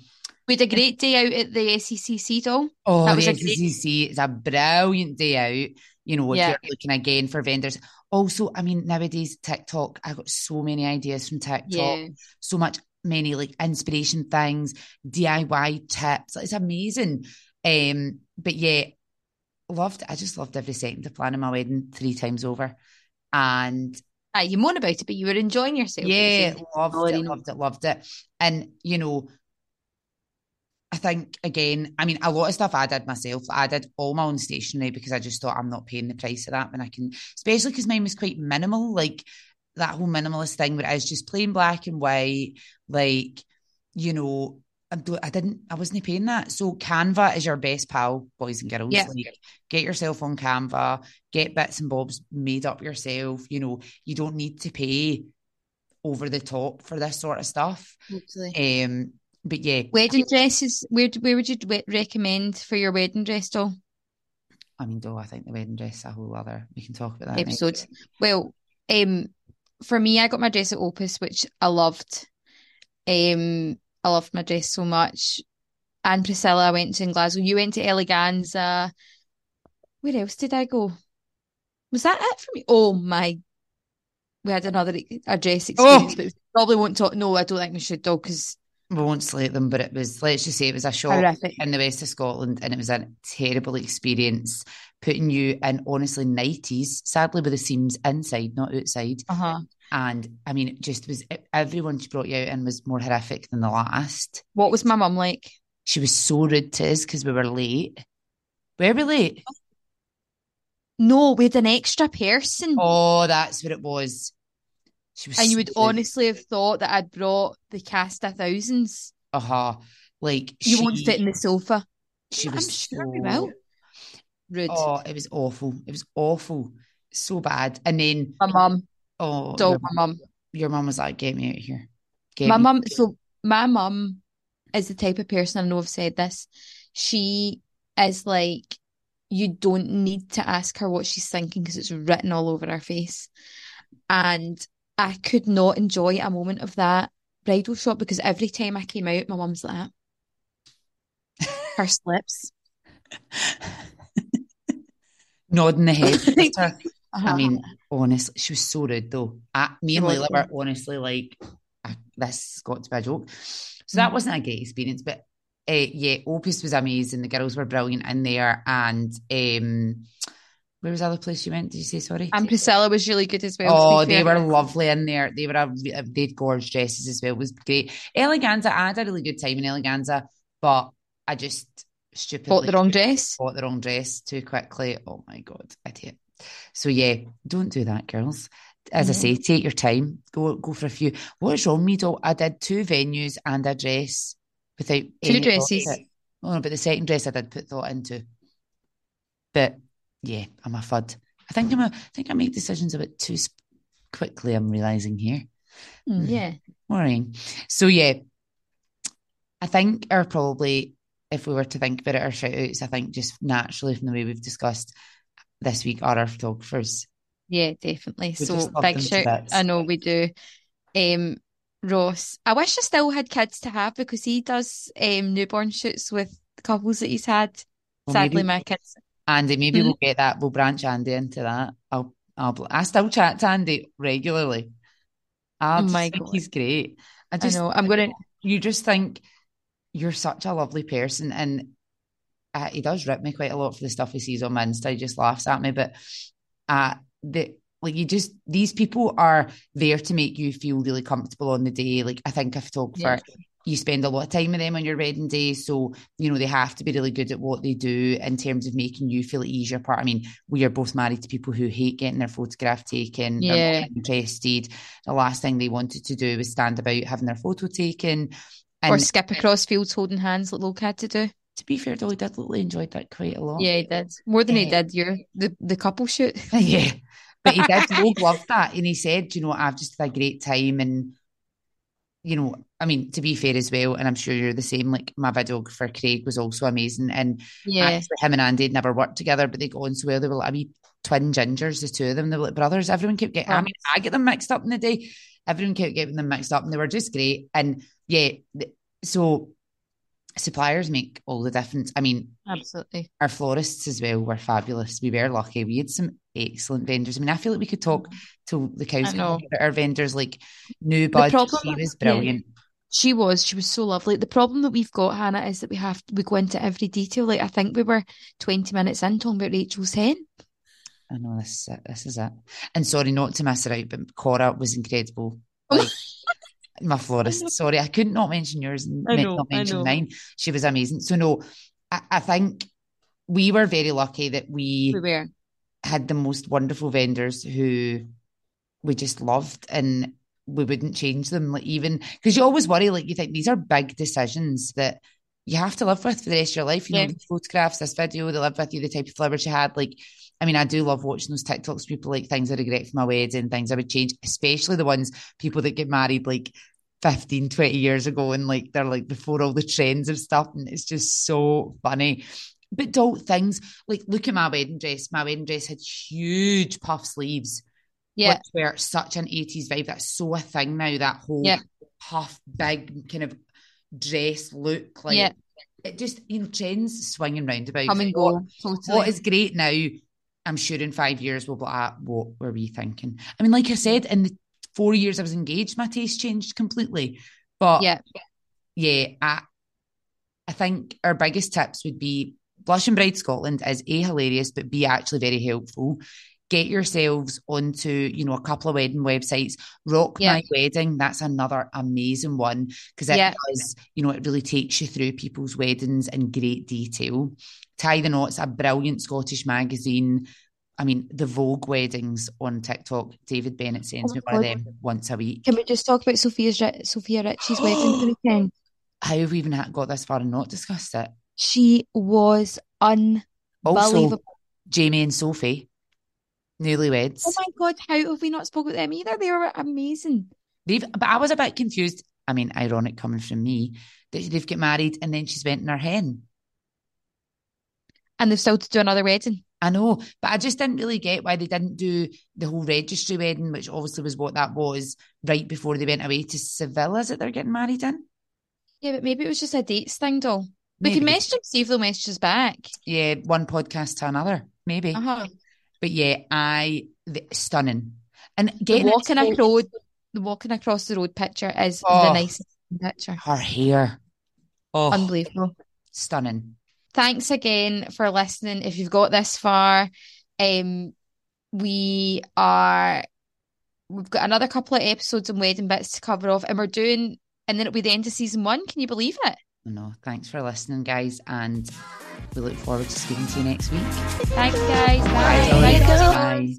we had a great day out at the SECC, though. Oh, that was the SECC great... is a brilliant day out. You know, if yeah. you're looking again for vendors. Also, I mean, nowadays TikTok, I got so many ideas from TikTok. Yeah. So much, many like inspiration things, DIY tips. It's amazing. Um, but yeah, loved. I just loved every second of planning my wedding three times over, and uh, you moan about it, but you were enjoying yourself. Yeah, loved it, loved it, loved it. And you know, I think again, I mean, a lot of stuff I did myself. I did all my own stationery because I just thought I'm not paying the price of that when I can, especially because mine was quite minimal, like that whole minimalist thing where it was just plain black and white, like you know, I didn't, I wasn't paying that. So Canva is your best pal, boys and girls. Yeah. Like, get yourself on Canva, get bits and bobs made up yourself. You know, you don't need to pay over the top for this sort of stuff. Absolutely. Um, but yeah, wedding dresses. Where where would you recommend for your wedding dress, doll? I mean, though I think the wedding dress a whole other. We can talk about that episode. Well, um, for me, I got my dress at Opus, which I loved. Um, I loved my dress so much. And Priscilla, I went to in Glasgow. You went to Eleganza. Where else did I go? Was that it for me? Oh my! We had another a dress experience, oh. but probably won't talk. No, I don't think we should though, because we won't slate them. But it was let's just say it was a shop Horrific. in the west of Scotland, and it was a terrible experience. Putting you in honestly nineties, sadly with the seams inside, not outside. Uh-huh. And I mean, it just was everyone she brought you out in was more horrific than the last. What was my mum like? She was so rude to us because we were late. Were we late? No, we had an extra person. Oh, that's what it was. Was and you would so honestly have thought that I'd brought the cast of thousands. Uh huh. Like you she, won't fit in the sofa. She was I'm sure so... we will. Rude. Oh, it was awful. It was awful. So bad. And then my mum Oh, my mum. Your mum was like, "Get me out here." Get my mum. So my mum is the type of person I know I've said this. She is like, you don't need to ask her what she's thinking because it's written all over her face, and I could not enjoy a moment of that bridal shop because every time I came out, my mum's like, her slips. (laughs) Nodding the head. (laughs) Uh-huh. I mean, honestly, she was so rude though. I, me and Layla were honestly like, this got to be a joke. So that mm wasn't a great experience, but uh, yeah, Opus was amazing. The girls were brilliant in there, and um, where was the other place you went? Did you say sorry? And Priscilla was really good as well. Oh, they were lovely in there. They were they had gorgeous dresses as well. It was great. Eleganza, I had a really good time in Eleganza, but I just stupidly bought the wrong dress. Bought the wrong dress too quickly. Oh my god, idiot. So yeah, don't do that, girls. As I say, take your time. Go go for a few. What's wrong, me? Though I did two venues and a dress without two dresses. Oh no, but the second dress I did put thought into. But yeah, I'm a fud. I think I'm a. I think I make decisions a bit too quickly. I'm realizing here. Mm, yeah. Worrying. So yeah, I think are probably if we were to think about it, our shout outs, I think just naturally from the way we've discussed, this week are our photographers. Yeah, definitely. We so big shout. I know we do. Um, Ross, I wish I still had kids to have because he does um newborn shoots with couples that he's had. Well, Sadly, maybe, my kids. Andy, maybe mm-hmm. we'll get that. We'll branch Andy into that. I'll, I'll, I still chat to Andy regularly. I oh my think God. he's great. I just, I know. I'm gonna. You just think you're such a lovely person, and uh, he does rip me quite a lot for the stuff he sees on my Insta. He just laughs at me, but uh, the like you just these people are there to make you feel really comfortable on the day. Like I think a photographer, yeah. You spend a lot of time with them on your wedding day, so you know they have to be really good at what they do in terms of making you feel at ease. Your part. I mean, we are both married to people who hate getting their photograph taken. Yeah, they're not interested. The last thing they wanted to do was stand about having their photo taken. And, or skip across fields holding hands like Luke had to do to be fair, Dolly did really enjoyed that quite a lot. Yeah, he did more than uh, he did your the the couple shoot. (laughs) yeah, but he did. Logue loved that, and he said, you know, I've just had a great time, and you know, I mean, to be fair as well, and I'm sure you're the same. Like my videographer Craig was also amazing, and yeah, him and Andy had never worked together, but they got on so well. They were like a wee twin gingers, the two of them. They were like brothers. Everyone kept getting. I mean, I get them mixed up in the day. Everyone kept getting them mixed up, and they were just great. And yeah, so suppliers make all the difference. I mean, absolutely. Our florists as well were fabulous. We were lucky. We had some excellent vendors. I mean, I feel like we could talk to the cows about our vendors, like New Bud. She was brilliant. Yeah. She was. She was so lovely. The problem that we've got, Hannah, is that we have to, we go into every detail. Like I think we were twenty minutes in talking about Rachel's hen. I know this is it. This is it. And sorry, not to miss her out, but Cora was incredible. (laughs) Like my florist. Sorry, I couldn't not mention yours and know, not mention mine. She was amazing. So no, I, I, think we were very lucky that we, we had the most wonderful vendors who we just loved and we wouldn't change them. Like even because you always worry, like you think these are big decisions that you have to live with for the rest of your life. You yeah. know, the photographs, this video, they live with you, the type of flowers you had. Like, I mean, I do love watching those TikToks. People like things I regret for my wedding, things I would change, especially the ones people that get married like 15, 20 years ago and like they're like before all the trends of stuff. And it's just so funny. But don't things like look at my wedding dress. My wedding dress had huge puff sleeves. Yeah. Which were such an 80s vibe. That's so a thing now, that whole yeah. puff, big kind of dress look. Like yeah. it just, you know, trends swinging round about. Come and go. Totally. What is great now, I'm sure in five years we'll be like, ah, what were we thinking? I mean, like I said, in the four years I was engaged, my taste changed completely. But yeah, yeah, I, I think our biggest tips would be Blushing Bride Scotland is A, hilarious, but B, actually very helpful. Get yourselves onto, you know, a couple of wedding websites. Rock yeah. My Wedding, that's another amazing one because it yeah. does, you know, it really takes you through people's weddings in great detail. Tie the Knots, a brilliant Scottish magazine. I mean, the Vogue weddings on TikTok. David Bennett oh sends oh me one God. of them once a week. Can we just talk about Sofia's Sofia Richie's wedding the (gasps) weekend? How have we even got this far and not discussed it? She was unbelievable. Also, Jamie and Sophie, newlyweds. Oh my God, how have we not spoken about them either? They were amazing. They've, but I was a bit confused. I mean, ironic coming from me that they've got married and then she's went in her hen. And they've still to do another wedding. I know, but I just didn't really get why they didn't do the whole registry wedding, which obviously was what that was right before they went away to Seville. Is it they're getting married in? Yeah, but maybe it was just a dates thing, though. We can message them, see if they'll message us back. Yeah, one podcast to another, maybe. Uh-huh. But yeah, I the, stunning. And getting the walking across the walking across the road picture is oh, the nicest picture. Her hair, oh, unbelievable, stunning thanks again for listening. If you've got this far, um, we are we've got another couple of episodes and wedding bits to cover off, and we're doing, and then it'll be the end of season one. Can you believe it? No, thanks for listening, guys, and we look forward to speaking to you next week. Thanks, guys. Bye. Bye. Bye. Bye.